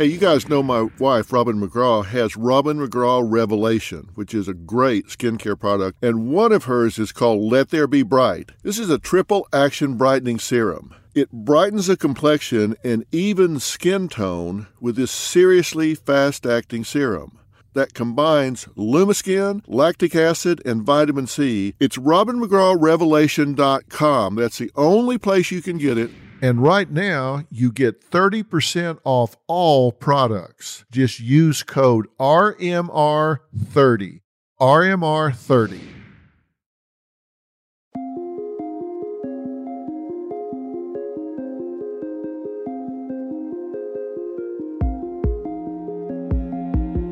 Hey, you guys know my wife, Robin McGraw, has Robin McGraw Revelation, which is a great skincare product, and one of hers is called Let There Be Bright. This is a triple action brightening serum. It brightens the complexion and even skin tone with this seriously fast acting serum that combines Lumiskin, lactic acid, and vitamin C. It's RobinMcGrawRevelation.com. That's the only place you can get it. And right now, you get 30% off all products. Just use code RMR30. RMR30.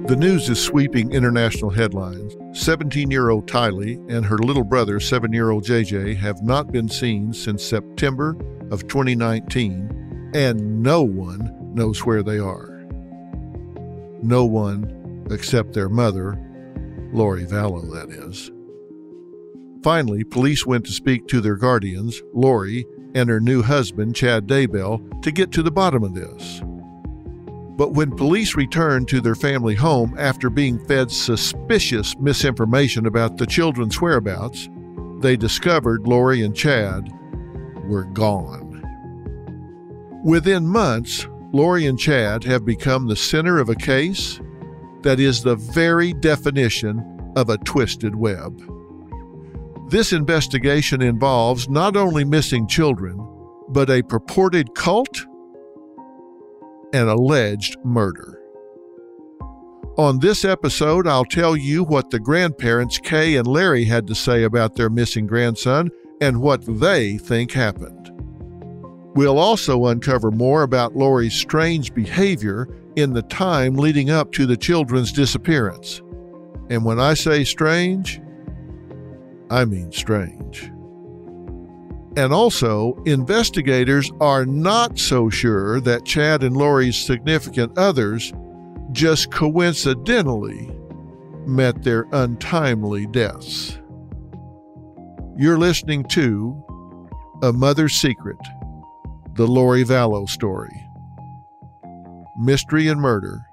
The news is sweeping international headlines. 17 year old Tylee and her little brother, 7 year old JJ, have not been seen since September of 2019, and no one knows where they are. No one except their mother, Lori Vallow, that is. Finally, police went to speak to their guardians, Lori and her new husband, Chad Daybell, to get to the bottom of this. But when police returned to their family home after being fed suspicious misinformation about the children's whereabouts, they discovered Lori and Chad were gone. Within months, Lori and Chad have become the center of a case that is the very definition of a twisted web. This investigation involves not only missing children, but a purported cult and alleged murder. On this episode, I'll tell you what the grandparents Kay and Larry had to say about their missing grandson and what they think happened. We'll also uncover more about Lori's strange behavior in the time leading up to the children's disappearance. And when I say strange, I mean strange. And also, investigators are not so sure that Chad and Lori's significant others just coincidentally met their untimely deaths. You're listening to A Mother's Secret, the Lori Vallow story. Mystery and Murder,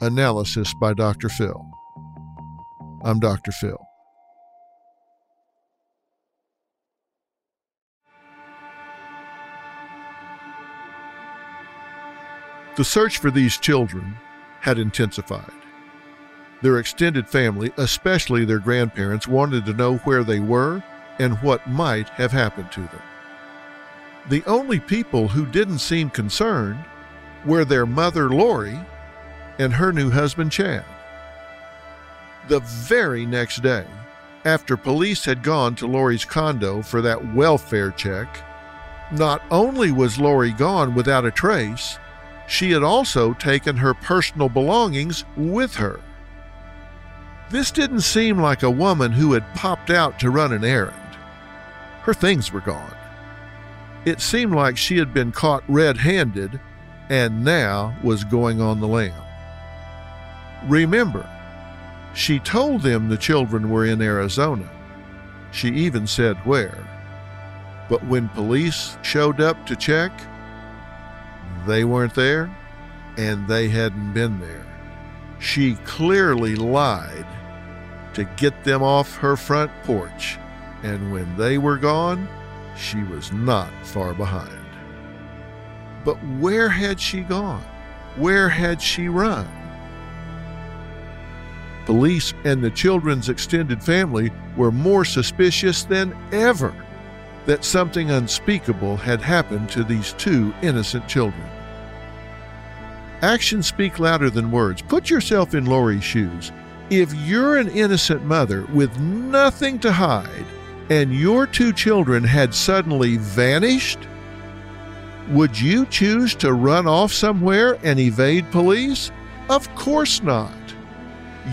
analysis by Dr. Phil. I'm Dr. Phil. The search for these children had intensified. Their extended family, especially their grandparents, wanted to know where they were and what might have happened to them. The only people who didn't seem concerned were their mother, Lori, and her new husband, Chad. The very next day, after police had gone to Lori's condo for that welfare check, not only was Lori gone without a trace, she had also taken her personal belongings with her. This didn't seem like a woman who had popped out to run an errand. Her things were gone. It seemed like she had been caught red handed and now was going on the lam. Remember, she told them the children were in Arizona. She even said where. But when police showed up to check, they weren't there and they hadn't been there. She clearly lied to get them off her front porch, and when they were gone, she was not far behind. But where had she gone? Where had she run? Police and the children's extended family were more suspicious than ever that something unspeakable had happened to these two innocent children. Actions speak louder than words. Put yourself in Lori's shoes. If you're an innocent mother with nothing to hide and your two children had suddenly vanished, would you choose to run off somewhere and evade police? Of course not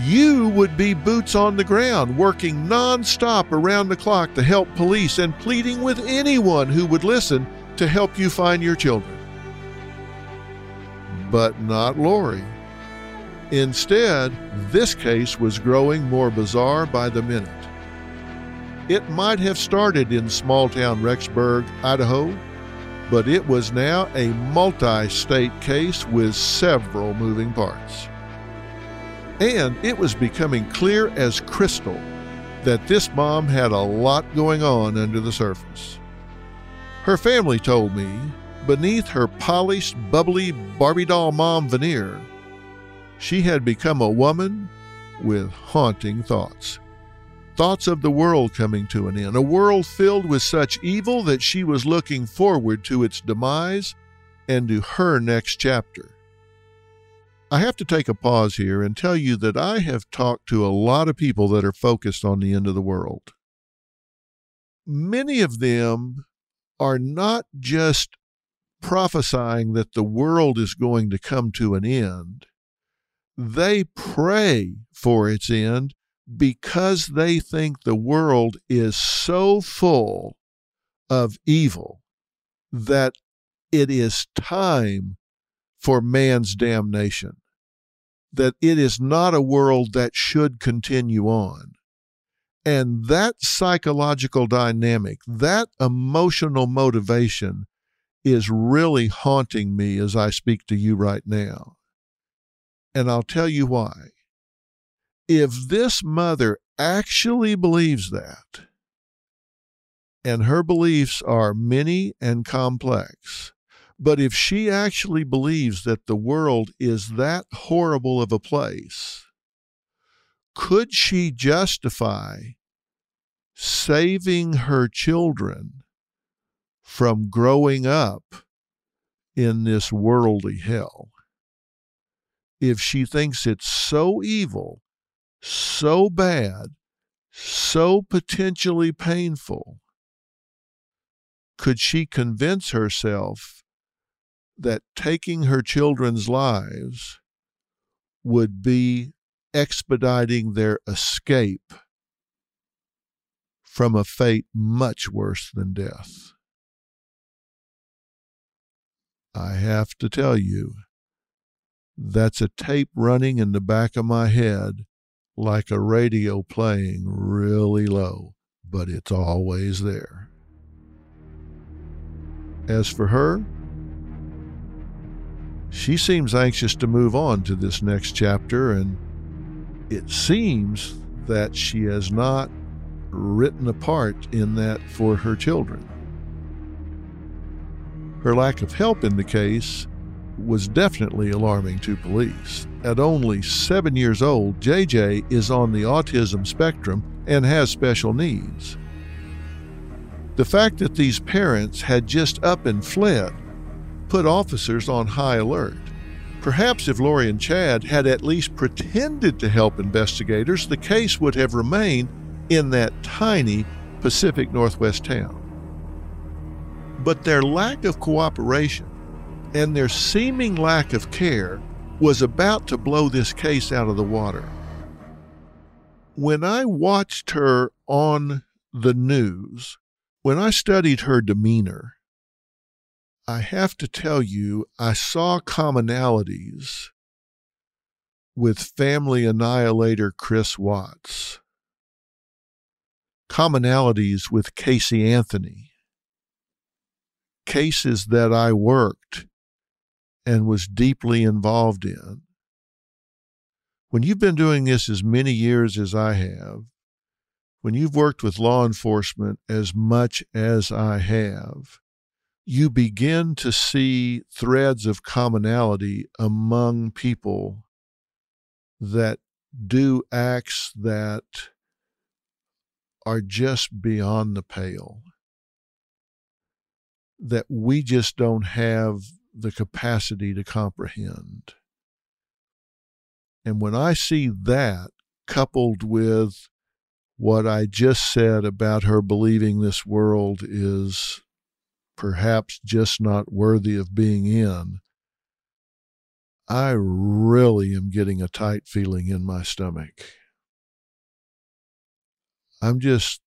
you would be boots on the ground, working nonstop around the clock to help police and pleading with anyone who would listen to help you find your children. But not Lori. Instead, this case was growing more bizarre by the minute. It might have started in small town Rexburg, Idaho, but it was now a multi state case with several moving parts. And it was becoming clear as crystal that this mom had a lot going on under the surface. Her family told me, beneath her polished, bubbly Barbie doll mom veneer, she had become a woman with haunting thoughts. Thoughts of the world coming to an end, a world filled with such evil that she was looking forward to its demise and to her next chapter. I have to take a pause here and tell you that I have talked to a lot of people that are focused on the end of the world. Many of them are not just prophesying that the world is going to come to an end, they pray for its end because they think the world is so full of evil that it is time for man's damnation, that it is not a world that should continue on. And that psychological dynamic, that emotional motivation is really haunting me as I speak to you right now. And I'll tell you why. If this mother actually believes that, and her beliefs are many and complex, but if she actually believes that the world is that horrible of a place, could she justify saving her children from growing up in this worldly hell? If she thinks it's so evil, so bad, so potentially painful, could she convince herself that taking her children's lives would be expediting their escape from a fate much worse than death. I have to tell you, that's a tape running in the back of my head like a radio playing really low, but it's always there. As for her, she seems anxious to move on to this next chapter, and it seems that she has not written a part in that for her children. Her lack of help in the case was definitely alarming to police. At only seven years old, JJ is on the autism spectrum and has special needs. The fact that these parents had just up and fled put officers on high alert. Perhaps if Lori and Chad had at least pretended to help investigators, the case would have remained in that tiny Pacific Northwest town. But their lack of cooperation and their seeming lack of care was about to blow this case out of the water. When I watched her on the news, when I studied her demeanor, I have to tell you, I saw commonalities with family annihilator Chris Watts, commonalities with Casey Anthony, cases that I worked and was deeply involved in. When you've been doing this as many years as I have, when you've worked with law enforcement as much as I have, you begin to see threads of commonality among people that do acts that are just beyond the pale, that we just don't have the capacity to comprehend. And when I see that coupled with what I just said about her believing this world is perhaps just not worthy of being in, I really am getting a tight feeling in my stomach. I'm just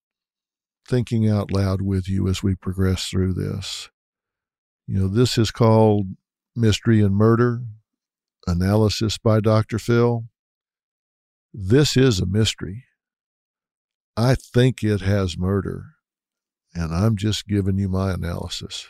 thinking out loud with you as we progress through this. You know, this is called Mystery and Murder Analysis by Dr. Phil. This is a mystery. I think it has murder and I'm just giving you my analysis.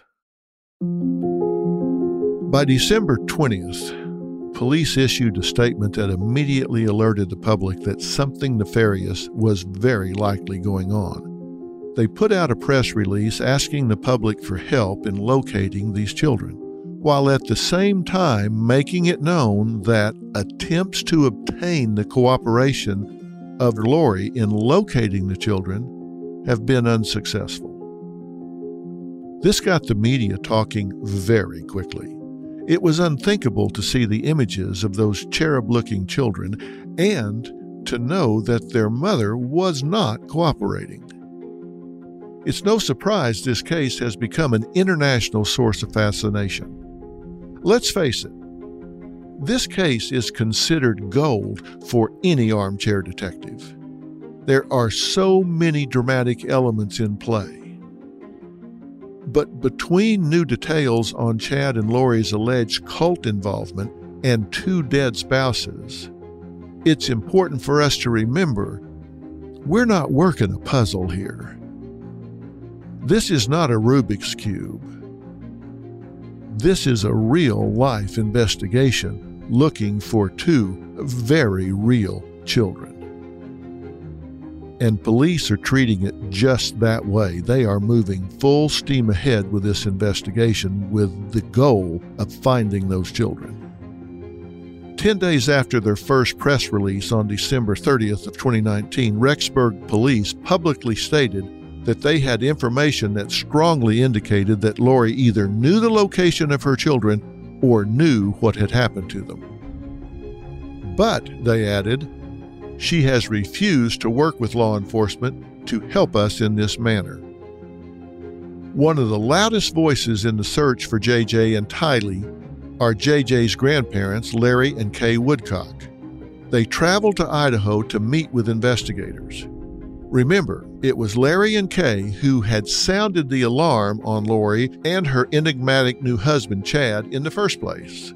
By December 20th, police issued a statement that immediately alerted the public that something nefarious was very likely going on. They put out a press release asking the public for help in locating these children, while at the same time making it known that attempts to obtain the cooperation of Lori in locating the children have been unsuccessful. This got the media talking very quickly. It was unthinkable to see the images of those cherub looking children and to know that their mother was not cooperating. It's no surprise this case has become an international source of fascination. Let's face it, this case is considered gold for any armchair detective. There are so many dramatic elements in play but between new details on Chad and Lori's alleged cult involvement and two dead spouses, it's important for us to remember we're not working a puzzle here. This is not a Rubik's Cube. This is a real life investigation looking for two very real children. And police are treating it just that way. They are moving full steam ahead with this investigation with the goal of finding those children. 10 days after their first press release on December 30th of 2019, Rexburg police publicly stated that they had information that strongly indicated that Lori either knew the location of her children or knew what had happened to them. But, they added, she has refused to work with law enforcement to help us in this manner. One of the loudest voices in the search for JJ and Tylee are JJ's grandparents, Larry and Kay Woodcock. They traveled to Idaho to meet with investigators. Remember, it was Larry and Kay who had sounded the alarm on Lori and her enigmatic new husband, Chad, in the first place.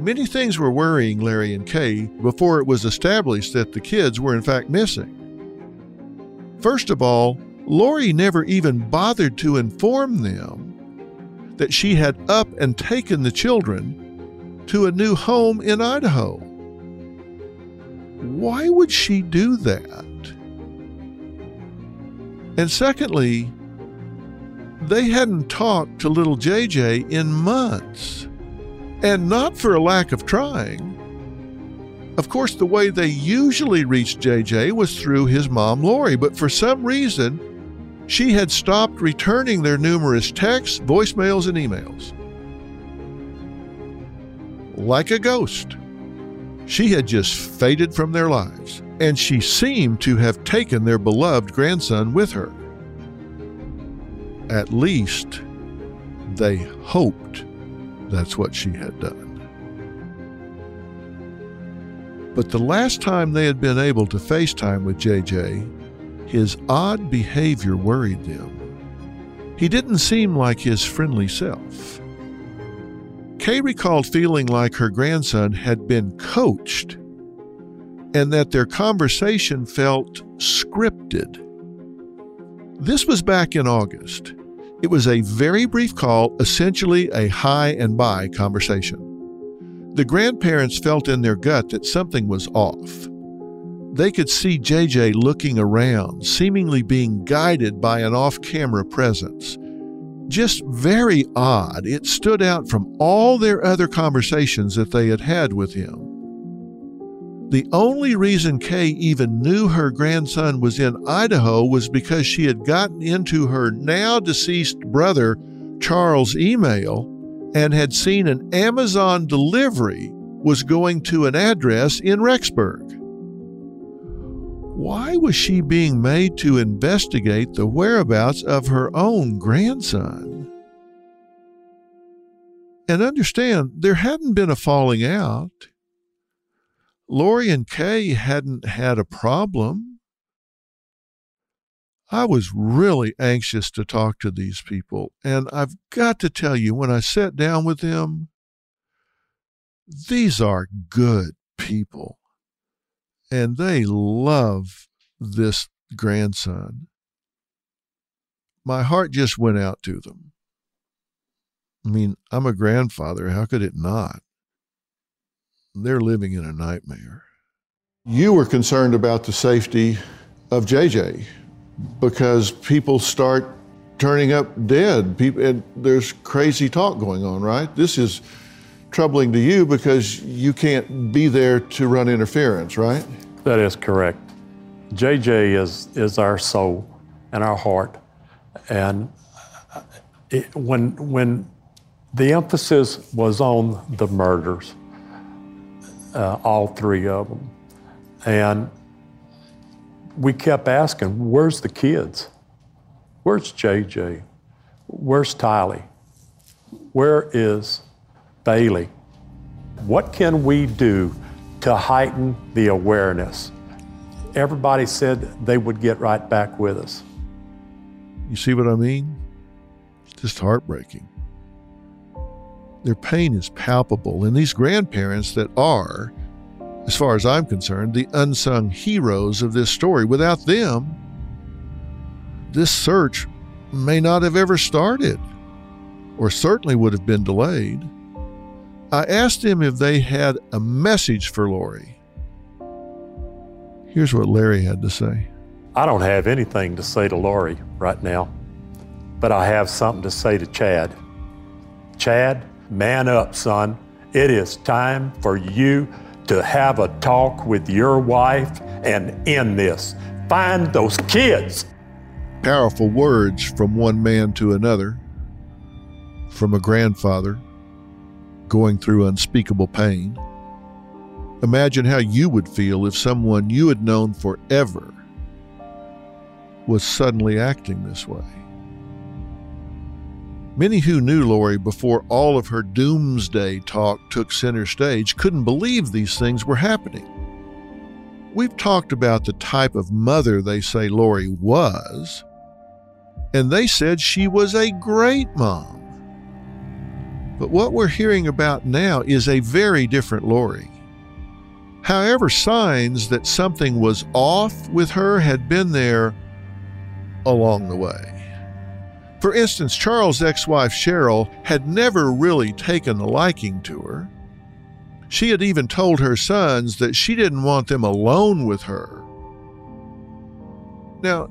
Many things were worrying Larry and Kay before it was established that the kids were in fact missing. First of all, Lori never even bothered to inform them that she had up and taken the children to a new home in Idaho. Why would she do that? And secondly, they hadn't talked to little JJ in months and not for a lack of trying. Of course, the way they usually reached JJ was through his mom, Lori, but for some reason, she had stopped returning their numerous texts, voicemails, and emails. Like a ghost, she had just faded from their lives, and she seemed to have taken their beloved grandson with her. At least, they hoped that's what she had done. But the last time they had been able to FaceTime with JJ, his odd behavior worried them. He didn't seem like his friendly self. Kay recalled feeling like her grandson had been coached and that their conversation felt scripted. This was back in August. It was a very brief call, essentially a hi and bye conversation. The grandparents felt in their gut that something was off. They could see JJ looking around, seemingly being guided by an off camera presence. Just very odd. It stood out from all their other conversations that they had had with him. The only reason Kay even knew her grandson was in Idaho was because she had gotten into her now deceased brother Charles' email and had seen an Amazon delivery was going to an address in Rexburg. Why was she being made to investigate the whereabouts of her own grandson? And understand, there hadn't been a falling out. Lori and Kay hadn't had a problem. I was really anxious to talk to these people. And I've got to tell you, when I sat down with them, these are good people. And they love this grandson. My heart just went out to them. I mean, I'm a grandfather. How could it not? They're living in a nightmare. You were concerned about the safety of JJ because people start turning up dead. People, and there's crazy talk going on, right? This is troubling to you because you can't be there to run interference, right? That is correct. JJ is, is our soul and our heart. And uh, it, when, when the emphasis was on the murders, uh, all three of them, and we kept asking, where's the kids? Where's JJ? Where's Tylee? Where is Bailey? What can we do to heighten the awareness? Everybody said they would get right back with us. You see what I mean? It's just heartbreaking. Their pain is palpable, and these grandparents that are, as far as I'm concerned, the unsung heroes of this story, without them, this search may not have ever started, or certainly would have been delayed. I asked him if they had a message for Lori. Here's what Larry had to say I don't have anything to say to Lori right now, but I have something to say to Chad. Chad, man up, son. It is time for you to have a talk with your wife and end this. Find those kids. Powerful words from one man to another, from a grandfather going through unspeakable pain. Imagine how you would feel if someone you had known forever was suddenly acting this way. Many who knew Lori before all of her doomsday talk took center stage couldn't believe these things were happening. We've talked about the type of mother they say Lori was, and they said she was a great mom. But what we're hearing about now is a very different Lori. However, signs that something was off with her had been there along the way. For instance, Charles' ex wife Cheryl had never really taken a liking to her. She had even told her sons that she didn't want them alone with her. Now,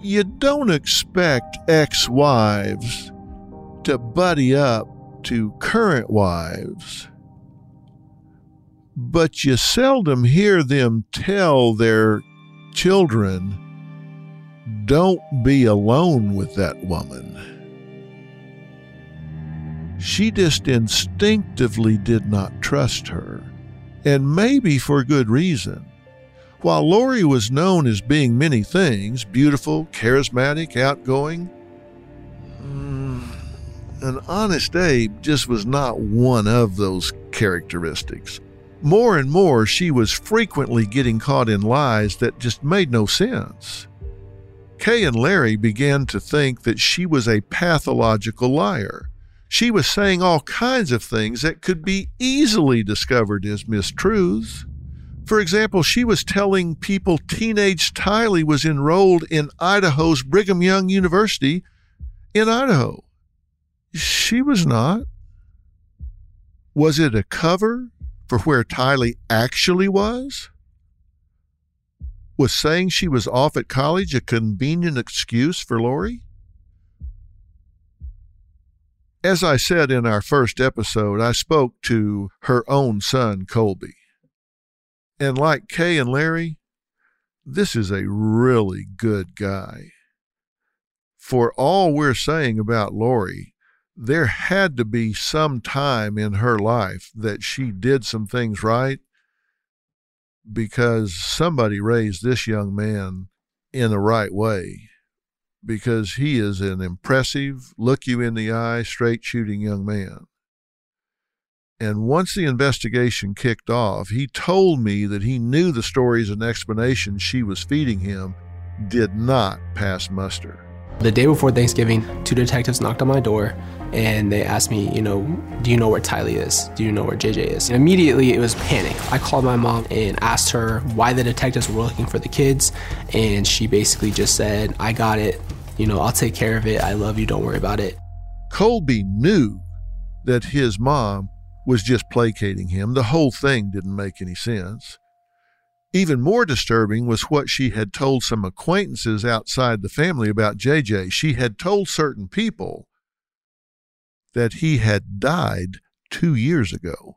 you don't expect ex wives to buddy up to current wives, but you seldom hear them tell their children, don't be alone with that woman. She just instinctively did not trust her, and maybe for good reason. While Lori was known as being many things beautiful, charismatic, outgoing mm, an honest Abe just was not one of those characteristics. More and more, she was frequently getting caught in lies that just made no sense. Kay and Larry began to think that she was a pathological liar. She was saying all kinds of things that could be easily discovered as mistruths. For example, she was telling people teenage Tylee was enrolled in Idaho's Brigham Young University in Idaho. She was not. Was it a cover for where Tylee actually was? Was saying she was off at college a convenient excuse for Lori? As I said in our first episode, I spoke to her own son, Colby. And like Kay and Larry, this is a really good guy. For all we're saying about Lori, there had to be some time in her life that she did some things right because somebody raised this young man in the right way because he is an impressive, look you in the eye, straight shooting young man. And once the investigation kicked off, he told me that he knew the stories and explanations she was feeding him did not pass muster. The day before Thanksgiving, two detectives knocked on my door and they asked me, you know, do you know where Tylee is? Do you know where JJ is? And immediately it was panic. I called my mom and asked her why the detectives were looking for the kids, and she basically just said, I got it. You know, I'll take care of it. I love you. Don't worry about it. Colby knew that his mom was just placating him. The whole thing didn't make any sense. Even more disturbing was what she had told some acquaintances outside the family about JJ. She had told certain people that he had died two years ago.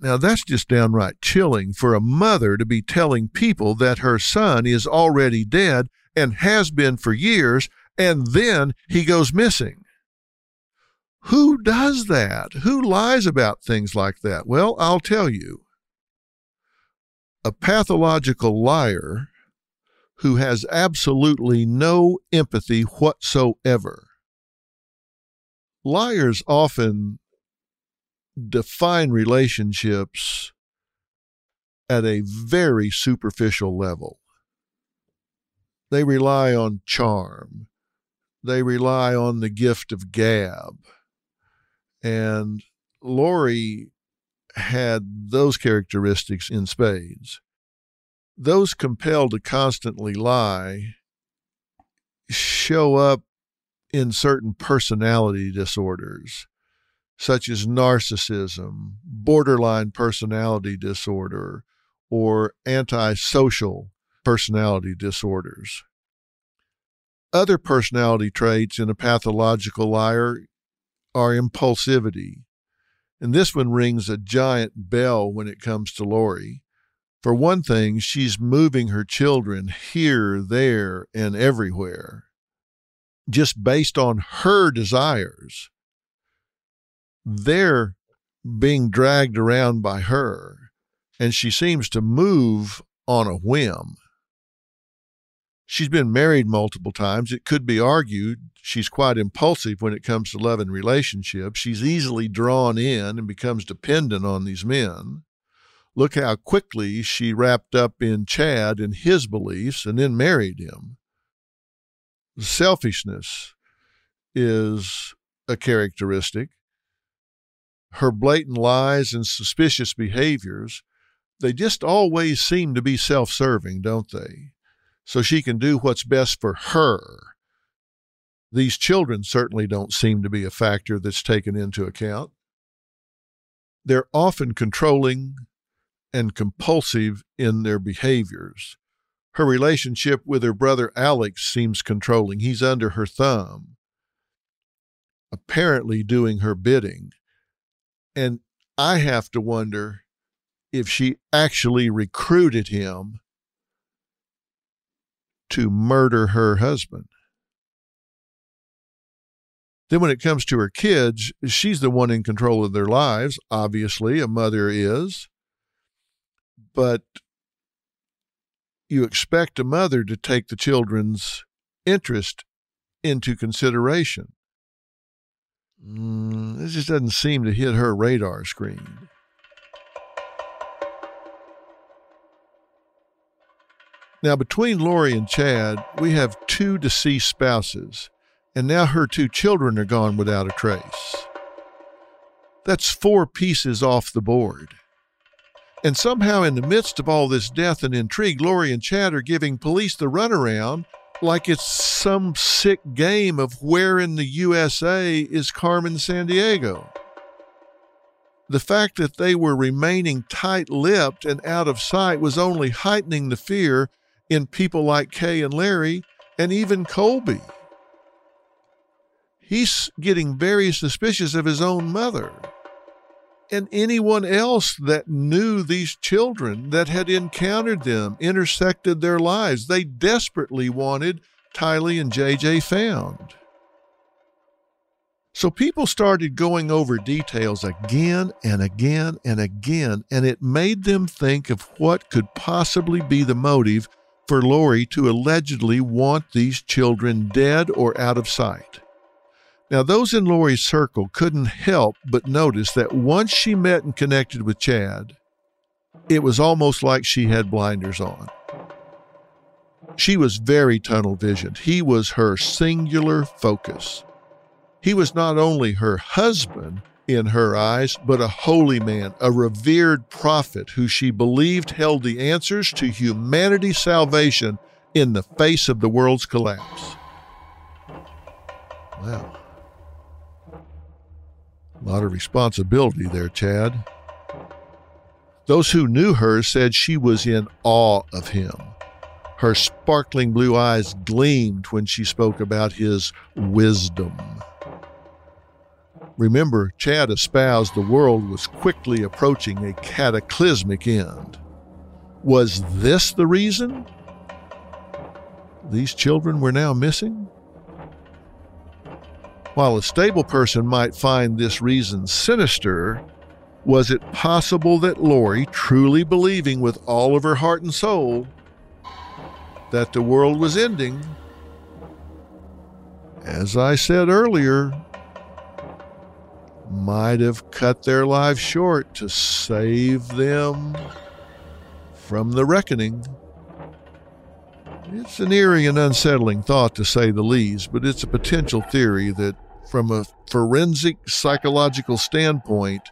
Now, that's just downright chilling for a mother to be telling people that her son is already dead and has been for years, and then he goes missing. Who does that? Who lies about things like that? Well, I'll tell you. A pathological liar who has absolutely no empathy whatsoever. Liars often define relationships at a very superficial level. They rely on charm. They rely on the gift of gab. And Lori had those characteristics in spades. Those compelled to constantly lie show up in certain personality disorders such as narcissism, borderline personality disorder, or antisocial personality disorders. Other personality traits in a pathological liar are impulsivity. And this one rings a giant bell when it comes to Lori. For one thing, she's moving her children here, there, and everywhere just based on her desires they're being dragged around by her, and she seems to move on a whim. She's been married multiple times. It could be argued she's quite impulsive when it comes to love and relationships. She's easily drawn in and becomes dependent on these men. Look how quickly she wrapped up in Chad and his beliefs and then married him. Selfishness is a characteristic her blatant lies and suspicious behaviors, they just always seem to be self serving, don't they? So she can do what's best for her. These children certainly don't seem to be a factor that's taken into account. They're often controlling and compulsive in their behaviors. Her relationship with her brother Alex seems controlling. He's under her thumb, apparently doing her bidding. And I have to wonder if she actually recruited him to murder her husband. Then, when it comes to her kids, she's the one in control of their lives. Obviously, a mother is. But you expect a mother to take the children's interest into consideration. Mm, this just doesn't seem to hit her radar screen. Now, between Lori and Chad, we have two deceased spouses, and now her two children are gone without a trace. That's four pieces off the board. And somehow, in the midst of all this death and intrigue, Lori and Chad are giving police the runaround like it's some sick game of where in the USA is Carmen Sandiego. The fact that they were remaining tight lipped and out of sight was only heightening the fear in people like Kay and Larry and even Colby. He's getting very suspicious of his own mother and anyone else that knew these children that had encountered them, intersected their lives. They desperately wanted Tylee and JJ found. So people started going over details again and again and again, and it made them think of what could possibly be the motive for Lori to allegedly want these children dead or out of sight. Now, those in Lori's circle couldn't help but notice that once she met and connected with Chad, it was almost like she had blinders on. She was very tunnel visioned. He was her singular focus. He was not only her husband in her eyes, but a holy man, a revered prophet who she believed held the answers to humanity's salvation in the face of the world's collapse. Wow. A lot of responsibility there, Chad. Those who knew her said she was in awe of him. Her sparkling blue eyes gleamed when she spoke about his wisdom. Remember, Chad espoused the world was quickly approaching a cataclysmic end. Was this the reason? These children were now missing? While a stable person might find this reason sinister, was it possible that Lori, truly believing with all of her heart and soul that the world was ending, as I said earlier, might have cut their lives short to save them from the reckoning. It's an eerie and unsettling thought, to say the least, but it's a potential theory that, from a forensic psychological standpoint,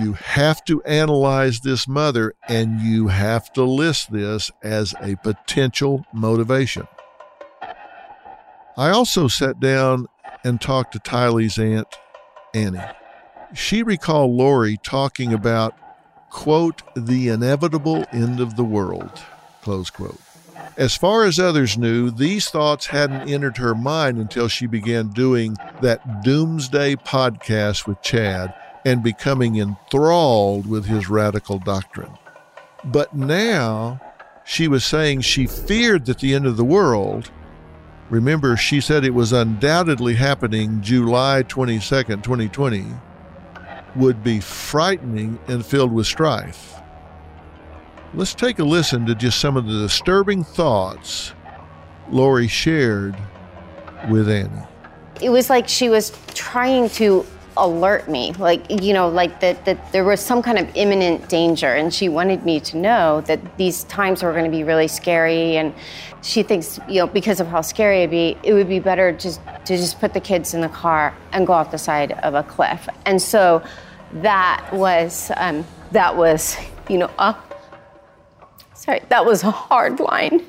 you have to analyze this mother and you have to list this as a potential motivation. I also sat down and talked to Tylee's aunt, Annie. She recalled Lori talking about, quote, the inevitable end of the world, close quote. As far as others knew, these thoughts hadn't entered her mind until she began doing that doomsday podcast with Chad and becoming enthralled with his radical doctrine. But now she was saying she feared that the end of the world, remember, she said it was undoubtedly happening July 22nd, 2020, would be frightening and filled with strife. Let's take a listen to just some of the disturbing thoughts Lori shared with Annie. It was like she was trying to alert me. Like you know like that that there was some kind of imminent danger and she wanted me to know that these times were going to be really scary and she thinks you know because of how scary it'd be it would be better just to just put the kids in the car and go off the side of a cliff. And so that was um, that was you know a sorry that was a hard line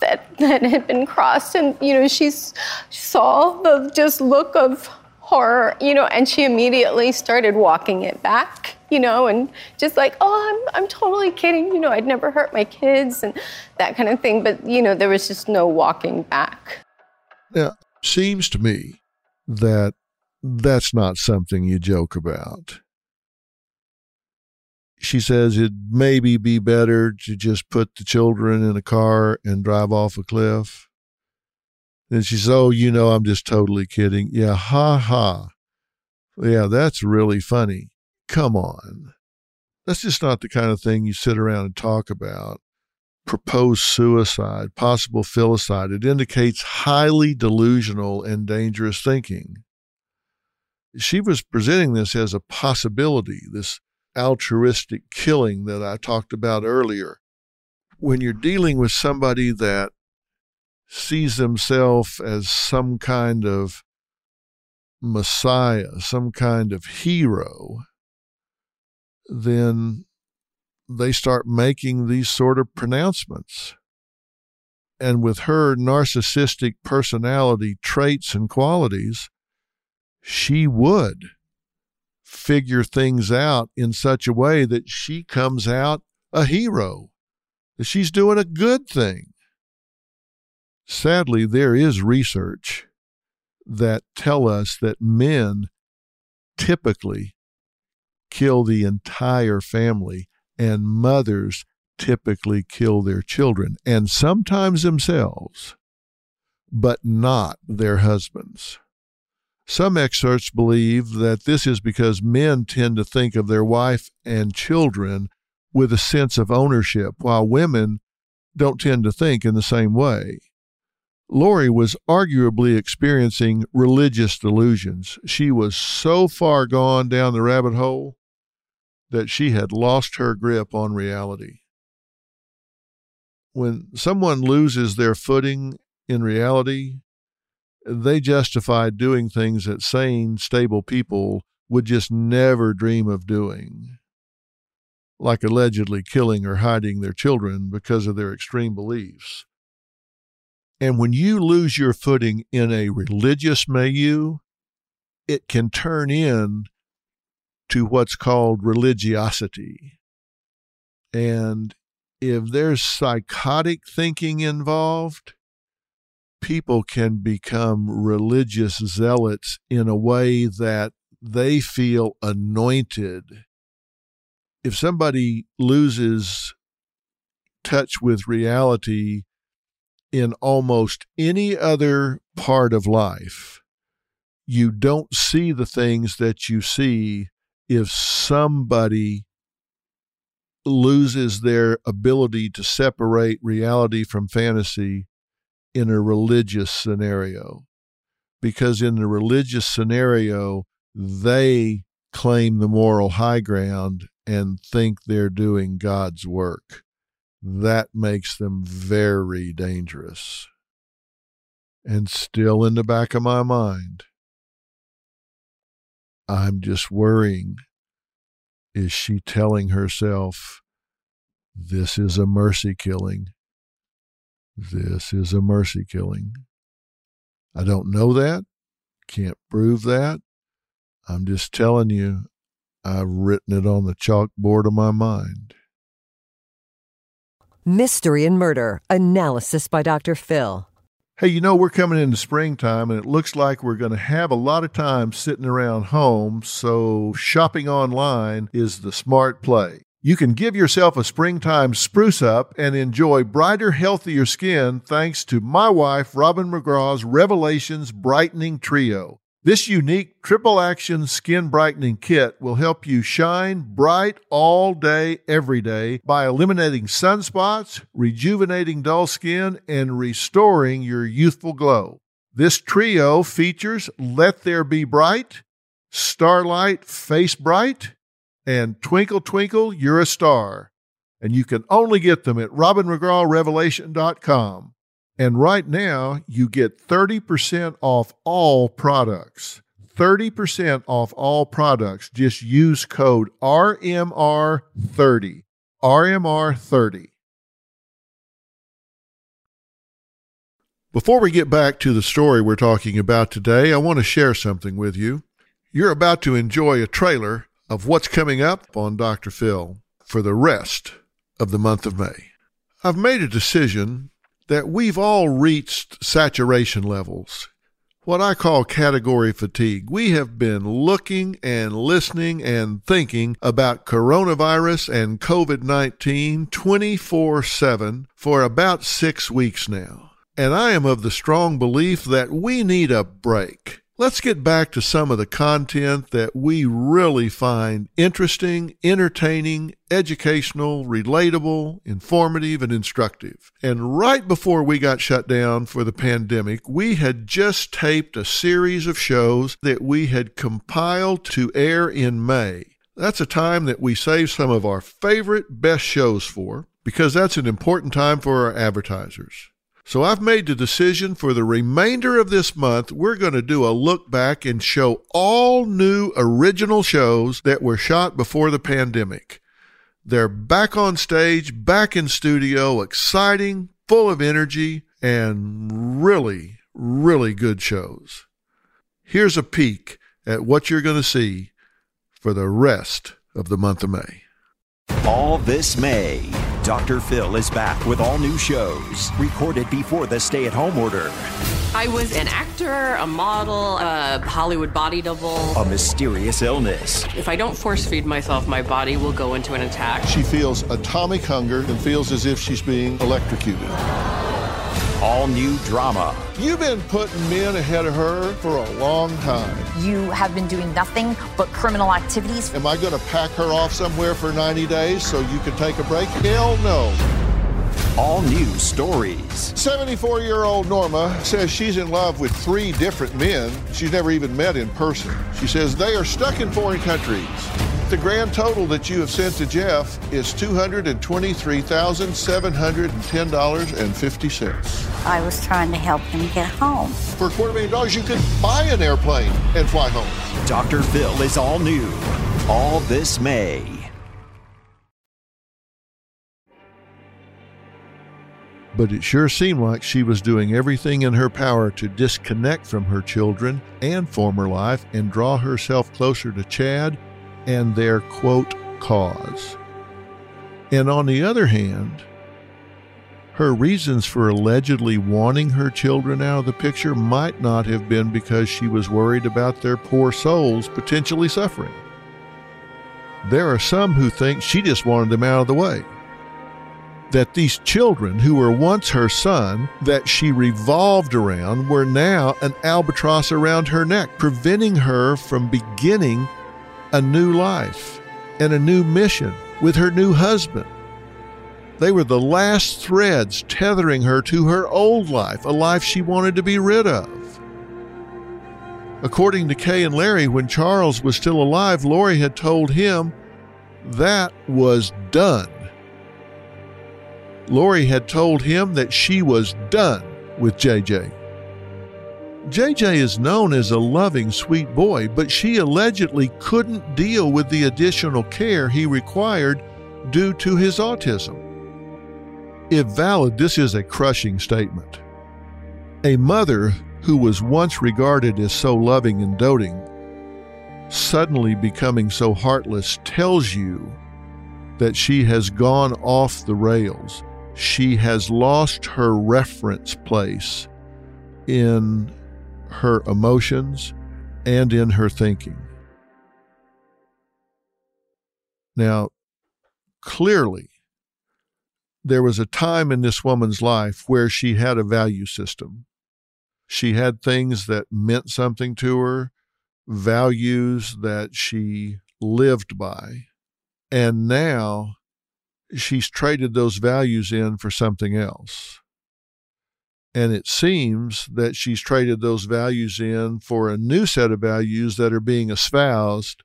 that that had been crossed. And you know she saw the just look of horror, you know, and she immediately started walking it back, you know, and just like, oh, I'm, I'm totally kidding, you know, I'd never hurt my kids and that kind of thing. But, you know, there was just no walking back. Now, seems to me that that's not something you joke about. She says it'd maybe be better to just put the children in a car and drive off a cliff. And she says, Oh, you know, I'm just totally kidding. Yeah, ha ha. Yeah, that's really funny. Come on. That's just not the kind of thing you sit around and talk about. Proposed suicide, possible filicide. It indicates highly delusional and dangerous thinking. She was presenting this as a possibility, this altruistic killing that I talked about earlier. When you're dealing with somebody that sees himself as some kind of messiah, some kind of hero, then they start making these sort of pronouncements. And with her narcissistic personality traits and qualities, she would figure things out in such a way that she comes out a hero, that she's doing a good thing. Sadly, there is research that tell us that men typically kill the entire family and mothers typically kill their children and sometimes themselves, but not their husbands. Some experts believe that this is because men tend to think of their wife and children with a sense of ownership, while women don't tend to think in the same way. Lori was arguably experiencing religious delusions. She was so far gone down the rabbit hole that she had lost her grip on reality. When someone loses their footing in reality, they justify doing things that sane, stable people would just never dream of doing, like allegedly killing or hiding their children because of their extreme beliefs. And when you lose your footing in a religious milieu, it can turn in to what's called religiosity. And if there's psychotic thinking involved, people can become religious zealots in a way that they feel anointed. If somebody loses touch with reality in almost any other part of life, you don't see the things that you see if somebody loses their ability to separate reality from fantasy in a religious scenario. Because in the religious scenario, they claim the moral high ground and think they're doing God's work. That makes them very dangerous. And still in the back of my mind, I'm just worrying. Is she telling herself, this is a mercy killing? This is a mercy killing. I don't know that, can't prove that. I'm just telling you, I've written it on the chalkboard of my mind. Mystery and Murder Analysis by Dr. Phil. Hey, you know, we're coming into springtime and it looks like we're going to have a lot of time sitting around home, so shopping online is the smart play. You can give yourself a springtime spruce up and enjoy brighter, healthier skin thanks to my wife, Robin McGraw's Revelations Brightening Trio. This unique triple action skin brightening kit will help you shine bright all day, every day by eliminating sunspots, rejuvenating dull skin, and restoring your youthful glow. This trio features Let There Be Bright, Starlight Face Bright, and Twinkle Twinkle, You're a Star. And you can only get them at robinmcgrawrevelation.com. And right now, you get 30% off all products. 30% off all products. Just use code RMR30. RMR30. Before we get back to the story we're talking about today, I want to share something with you. You're about to enjoy a trailer of what's coming up on Dr. Phil for the rest of the month of May. I've made a decision that we've all reached saturation levels, what I call category fatigue. We have been looking and listening and thinking about coronavirus and COVID 19 24 7 for about six weeks now. And I am of the strong belief that we need a break. Let's get back to some of the content that we really find interesting, entertaining, educational, relatable, informative, and instructive. And right before we got shut down for the pandemic, we had just taped a series of shows that we had compiled to air in May. That's a time that we save some of our favorite best shows for because that's an important time for our advertisers. So I've made the decision for the remainder of this month, we're going to do a look back and show all new original shows that were shot before the pandemic. They're back on stage, back in studio, exciting, full of energy, and really, really good shows. Here's a peek at what you're going to see for the rest of the month of May. All this May, Dr. Phil is back with all new shows recorded before the stay at home order. I was an actor, a model, a Hollywood body double. A mysterious illness. If I don't force feed myself, my body will go into an attack. She feels atomic hunger and feels as if she's being electrocuted. All new drama. You've been putting men ahead of her for a long time. You have been doing nothing but criminal activities. Am I going to pack her off somewhere for 90 days so you can take a break? Hell no. All new stories. 74 year old Norma says she's in love with three different men she's never even met in person. She says they are stuck in foreign countries. The grand total that you have sent to Jeff is $223,710.50. I was trying to help him get home. For a quarter million dollars, you could buy an airplane and fly home. Dr. Phil is all new. All this May. But it sure seemed like she was doing everything in her power to disconnect from her children and former life and draw herself closer to Chad and their quote cause. And on the other hand, her reasons for allegedly wanting her children out of the picture might not have been because she was worried about their poor souls potentially suffering. There are some who think she just wanted them out of the way that these children who were once her sun, that she revolved around, were now an albatross around her neck, preventing her from beginning a new life and a new mission with her new husband. They were the last threads tethering her to her old life, a life she wanted to be rid of. According to Kay and Larry, when Charles was still alive, Lori had told him that was done. Lori had told him that she was done with JJ. JJ is known as a loving, sweet boy, but she allegedly couldn't deal with the additional care he required due to his autism. If valid, this is a crushing statement. A mother who was once regarded as so loving and doting, suddenly becoming so heartless, tells you that she has gone off the rails she has lost her reference place in her emotions and in her thinking. Now, clearly, there was a time in this woman's life where she had a value system. She had things that meant something to her, values that she lived by. And now she's traded those values in for something else. And it seems that she's traded those values in for a new set of values that are being espoused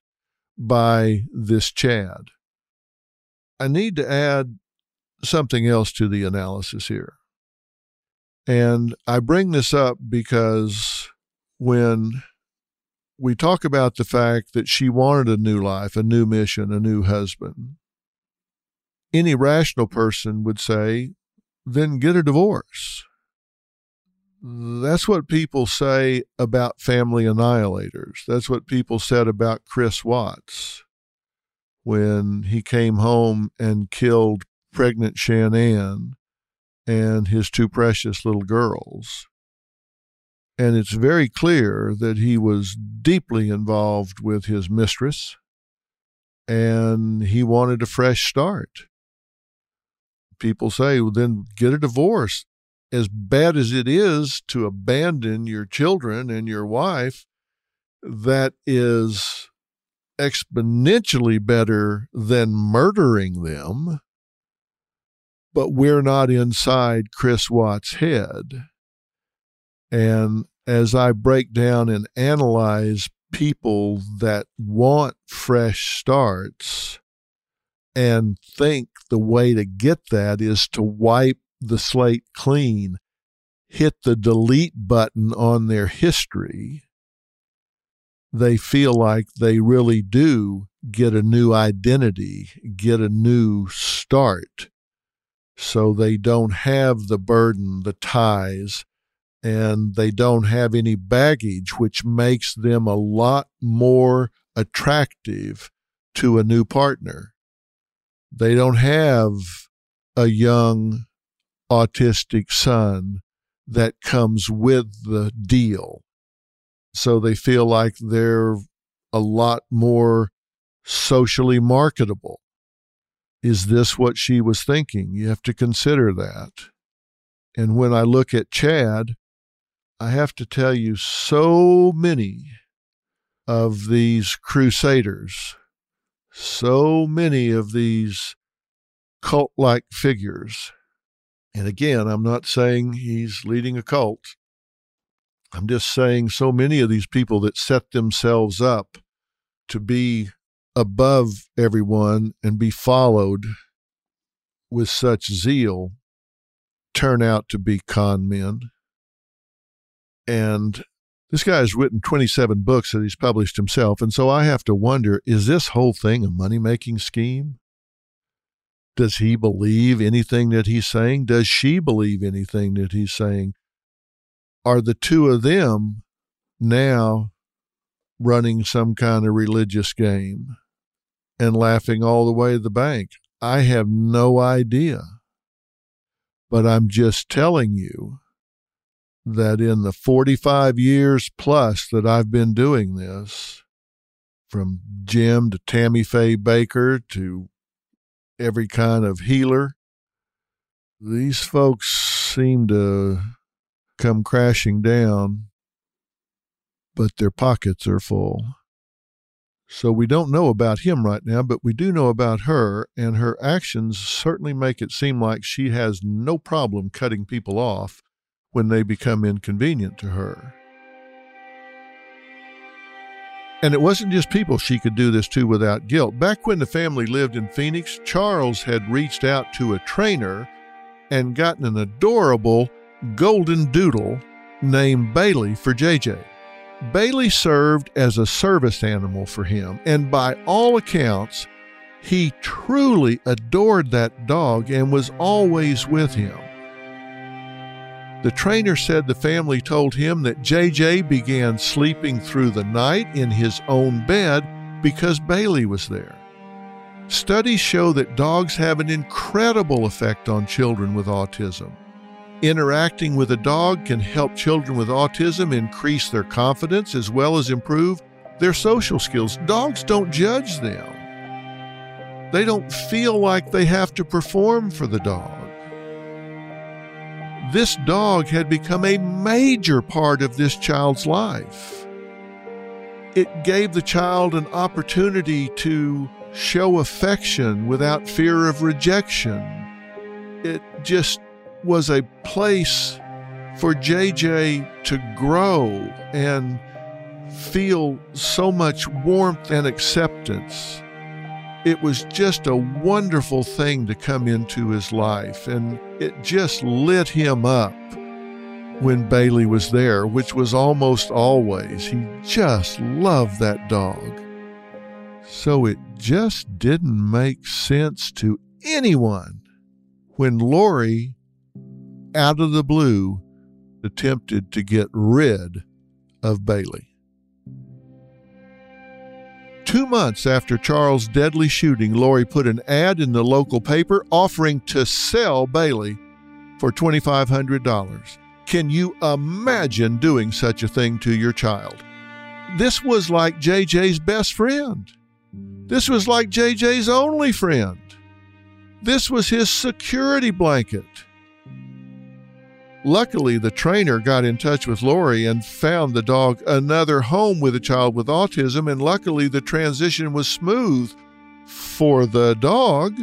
by this Chad. I need to add something else to the analysis here. And I bring this up because when we talk about the fact that she wanted a new life, a new mission, a new husband, any rational person would say, then get a divorce. That's what people say about family annihilators. That's what people said about Chris Watts when he came home and killed pregnant Shanann and his two precious little girls. And it's very clear that he was deeply involved with his mistress and he wanted a fresh start people say, well, then get a divorce. As bad as it is to abandon your children and your wife, that is exponentially better than murdering them. But we're not inside Chris Watts' head. And as I break down and analyze people that want fresh starts, and think the way to get that is to wipe the slate clean, hit the delete button on their history, they feel like they really do get a new identity, get a new start. So they don't have the burden, the ties, and they don't have any baggage, which makes them a lot more attractive to a new partner. They don't have a young autistic son that comes with the deal. So they feel like they're a lot more socially marketable. Is this what she was thinking? You have to consider that. And when I look at Chad, I have to tell you so many of these crusaders so many of these cult like figures. And again, I'm not saying he's leading a cult. I'm just saying so many of these people that set themselves up to be above everyone and be followed with such zeal turn out to be con men. And this guy has written 27 books that he's published himself. And so I have to wonder is this whole thing a money making scheme? Does he believe anything that he's saying? Does she believe anything that he's saying? Are the two of them now running some kind of religious game and laughing all the way to the bank? I have no idea. But I'm just telling you that in the 45 years plus that I've been doing this, from Jim to Tammy Faye Bakker to every kind of healer, these folks seem to come crashing down, but their pockets are full. So we don't know about him right now, but we do know about her, and her actions certainly make it seem like she has no problem cutting people off when they become inconvenient to her. And it wasn't just people she could do this to without guilt. Back when the family lived in Phoenix, Charles had reached out to a trainer and gotten an adorable golden doodle named Bailey for JJ. Bailey served as a service animal for him, and by all accounts, he truly adored that dog and was always with him. The trainer said the family told him that JJ began sleeping through the night in his own bed because Bailey was there. Studies show that dogs have an incredible effect on children with autism. Interacting with a dog can help children with autism increase their confidence as well as improve their social skills. Dogs don't judge them, they don't feel like they have to perform for the dog. This dog had become a major part of this child's life. It gave the child an opportunity to show affection without fear of rejection. It just was a place for JJ to grow and feel so much warmth and acceptance. It was just a wonderful thing to come into his life, and it just lit him up when Bailey was there, which was almost always. He just loved that dog. So it just didn't make sense to anyone when Lori out of the blue attempted to get rid of Bailey. Two months after Charles' deadly shooting, Lori put an ad in the local paper offering to sell Bailey for $2,500. Can you imagine doing such a thing to your child? This was like JJ's best friend. This was like JJ's only friend. This was his security blanket. Luckily, the trainer got in touch with Lori and found the dog another home with a child with autism, and luckily, the transition was smooth for the dog.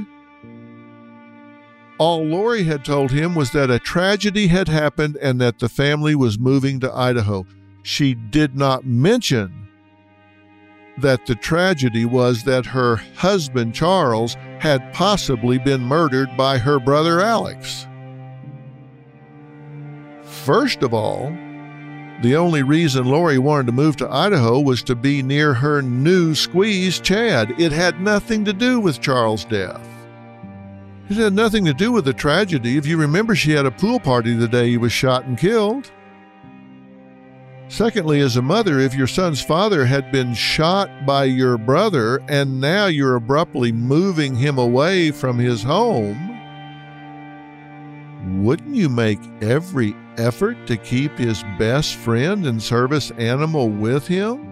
All Lori had told him was that a tragedy had happened and that the family was moving to Idaho. She did not mention that the tragedy was that her husband, Charles, had possibly been murdered by her brother, Alex. First of all, the only reason Lori wanted to move to Idaho was to be near her new squeeze, Chad. It had nothing to do with Charles' death. It had nothing to do with the tragedy. If you remember, she had a pool party the day he was shot and killed. Secondly, as a mother, if your son's father had been shot by your brother and now you're abruptly moving him away from his home, wouldn't you make every effort to keep his best friend and service animal with him?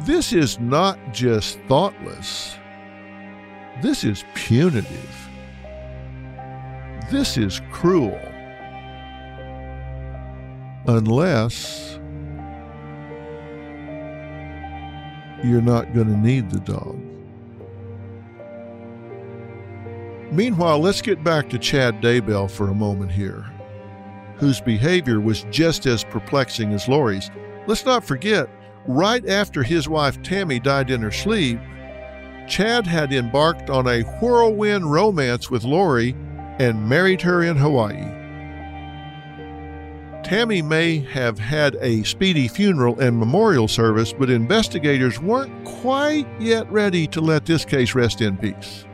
This is not just thoughtless, this is punitive. This is cruel. Unless you're not going to need the dog. Meanwhile, let's get back to Chad Daybell for a moment here, whose behavior was just as perplexing as Lori's. Let's not forget, right after his wife Tammy died in her sleep, Chad had embarked on a whirlwind romance with Lori and married her in Hawaii. Tammy may have had a speedy funeral and memorial service, but investigators weren't quite yet ready to let this case rest in peace.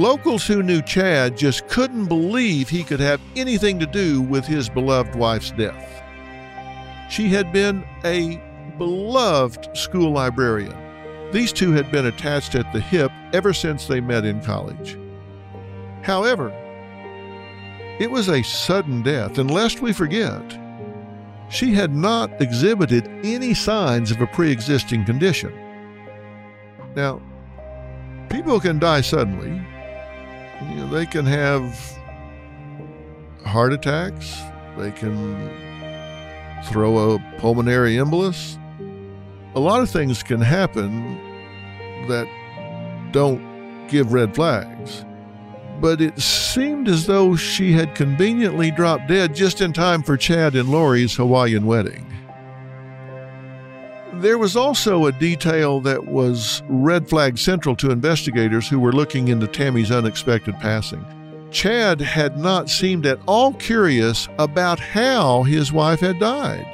Locals who knew Chad just couldn't believe he could have anything to do with his beloved wife's death. She had been a beloved school librarian. These two had been attached at the hip ever since they met in college. However, it was a sudden death, and lest we forget, she had not exhibited any signs of a pre existing condition. Now, people can die suddenly. You know, they can have heart attacks, they can throw a pulmonary embolus. A lot of things can happen that don't give red flags but it seemed as though she had conveniently dropped dead just in time for Chad and Lori's Hawaiian wedding. There was also a detail that was red flag central to investigators who were looking into Tammy's unexpected passing. Chad had not seemed at all curious about how his wife had died.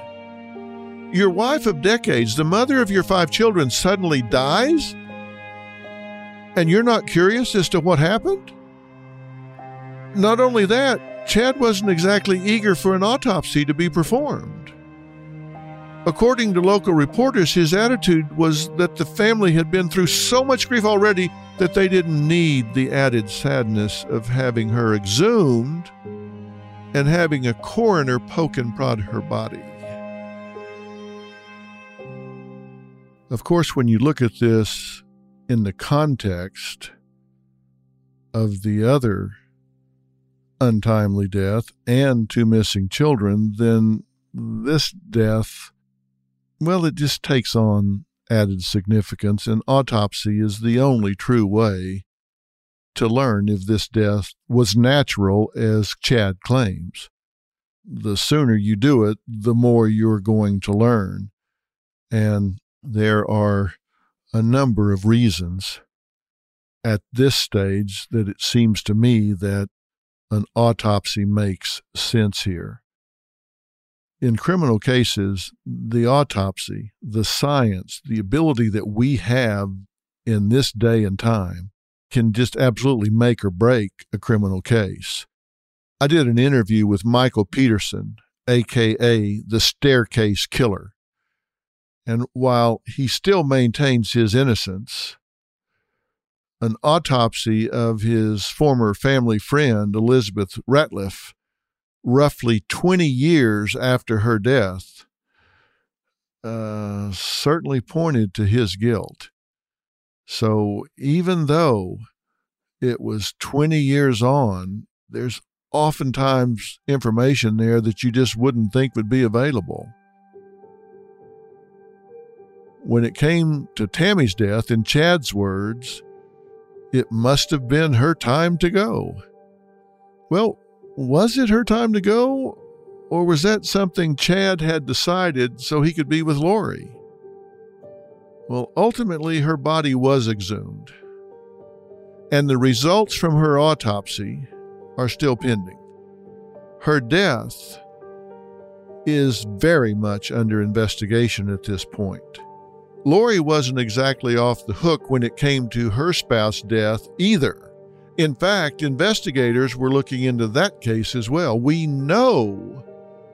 Your wife of decades, the mother of your five children, suddenly dies? And you're not curious as to what happened? Not only that, Chad wasn't exactly eager for an autopsy to be performed. According to local reporters, his attitude was that the family had been through so much grief already that they didn't need the added sadness of having her exhumed and having a coroner poke and prod her body. Of course, when you look at this in the context of the other untimely death and two missing children, then this death, well, it just takes on added significance, and autopsy is the only true way to learn if this death was natural, as Chad claims. The sooner you do it, the more you're going to learn. And there are a number of reasons at this stage that it seems to me that an autopsy makes sense here. In criminal cases, the autopsy, the science, the ability that we have in this day and time can just absolutely make or break a criminal case. I did an interview with Michael Peterson, aka the Staircase Killer. And while he still maintains his innocence, an autopsy of his former family friend, Elizabeth Ratliff, roughly 20 years after her death, uh, certainly pointed to his guilt. So even though it was 20 years on, there's oftentimes information there that you just wouldn't think would be available. When it came to Tammy's death, in Chad's words, it must have been her time to go. Well, was it her time to go? Or was that something Chad had decided so he could be with Lori? Well, ultimately, her body was exhumed, and the results from her autopsy are still pending. Her death is very much under investigation at this point. Lori wasn't exactly off the hook when it came to her spouse's death either. In fact, investigators were looking into that case as well. We know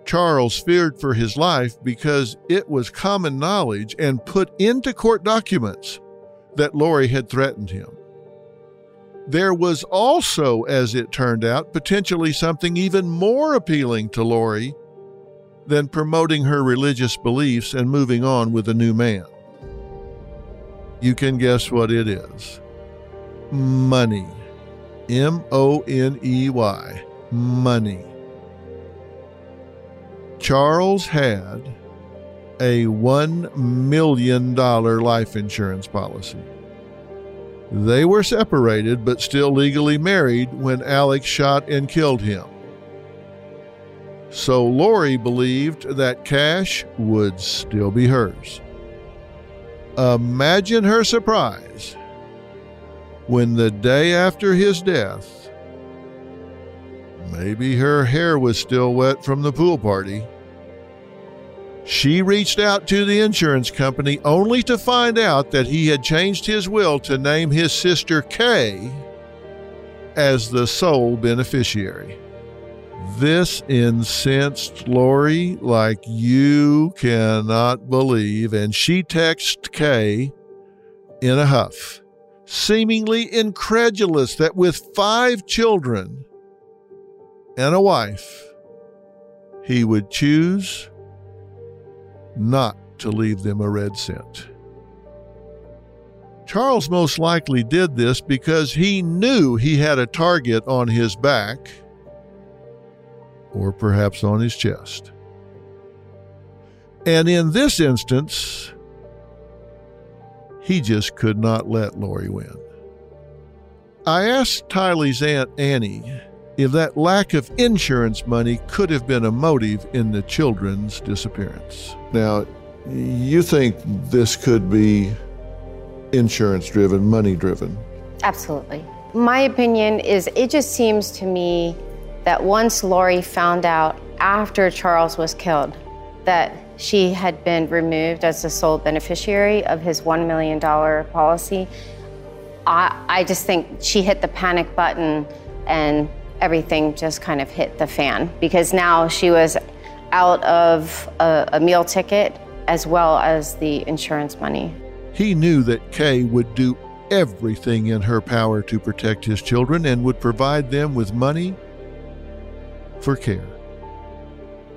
Charles feared for his life because it was common knowledge and put into court documents that Lori had threatened him. There was also, as it turned out, potentially something even more appealing to Lori than promoting her religious beliefs and moving on with a new man you can guess what it is money. M O N E Y. Money. Charles had a $1 million life insurance policy. They were separated but still legally married when Alex shot and killed him. So Lori believed that cash would still be hers. Imagine her surprise when the day after his death, maybe her hair was still wet from the pool party, she reached out to the insurance company only to find out that he had changed his will to name his sister Kay as the sole beneficiary. This incensed Lori like you cannot believe, and she texted Kay in a huff, seemingly incredulous that with five children and a wife, he would choose not to leave them a red cent. Charles most likely did this because he knew he had a target on his back or perhaps on his chest. And in this instance, he just could not let Lori win. I asked Tylee's Aunt Annie if that lack of insurance money could have been a motive in the children's disappearance. Now, you think this could be insurance driven, money driven? Absolutely. My opinion is it just seems to me that once Lori found out after Charles was killed that she had been removed as the sole beneficiary of his $1 million policy, I, I just think she hit the panic button and everything just kind of hit the fan because now she was out of a, a meal ticket as well as the insurance money. He knew that Kay would do everything in her power to protect his children and would provide them with money for care.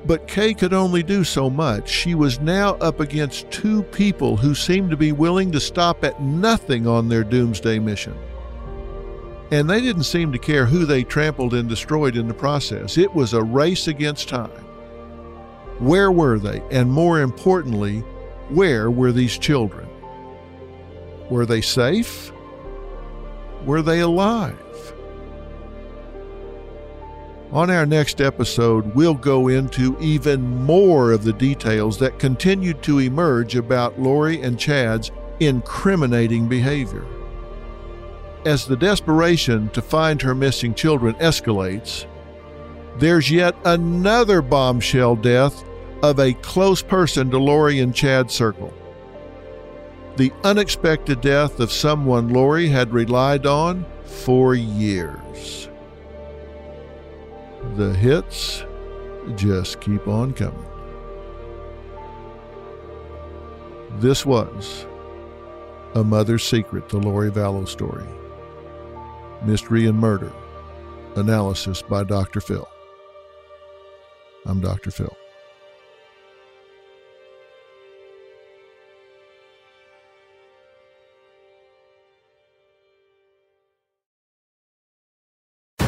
But Kay could only do so much. She was now up against two people who seemed to be willing to stop at nothing on their doomsday mission. And they didn't seem to care who they trampled and destroyed in the process. It was a race against time. Where were they? And more importantly, where were these children? Were they safe? Were they alive? On our next episode, we'll go into even more of the details that continued to emerge about Lori and Chad's incriminating behavior. As the desperation to find her missing children escalates, there's yet another bombshell death of a close person to Lori and Chad's circle. The unexpected death of someone Lori had relied on for years. The hits just keep on coming. This was A Mother's Secret, the Lori Vallow story. Mystery and Murder. Analysis by Dr. Phil. I'm Dr. Phil.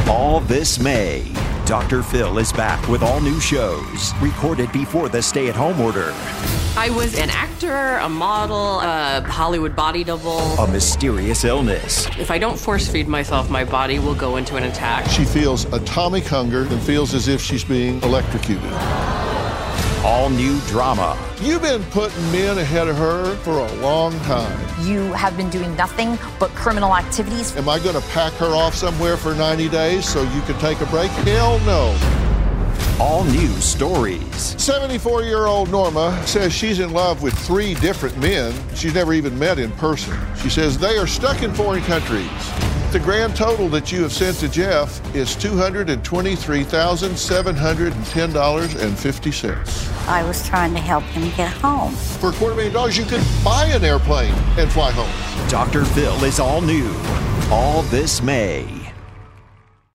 All this May, Dr. Phil is back with all new shows recorded before the stay at home order. I was an actor, a model, a Hollywood body double. A mysterious illness. If I don't force feed myself, my body will go into an attack. She feels atomic hunger and feels as if she's being electrocuted. All new drama. You've been putting men ahead of her for a long time. You have been doing nothing but criminal activities. Am I going to pack her off somewhere for 90 days so you can take a break? Hell no. All new stories. 74 year old Norma says she's in love with three different men she's never even met in person. She says they are stuck in foreign countries. The grand total that you have sent to Jeff is $223,710.50. I was trying to help him get home. For a quarter million dollars, you could buy an airplane and fly home. Dr. Phil is all new. All this May.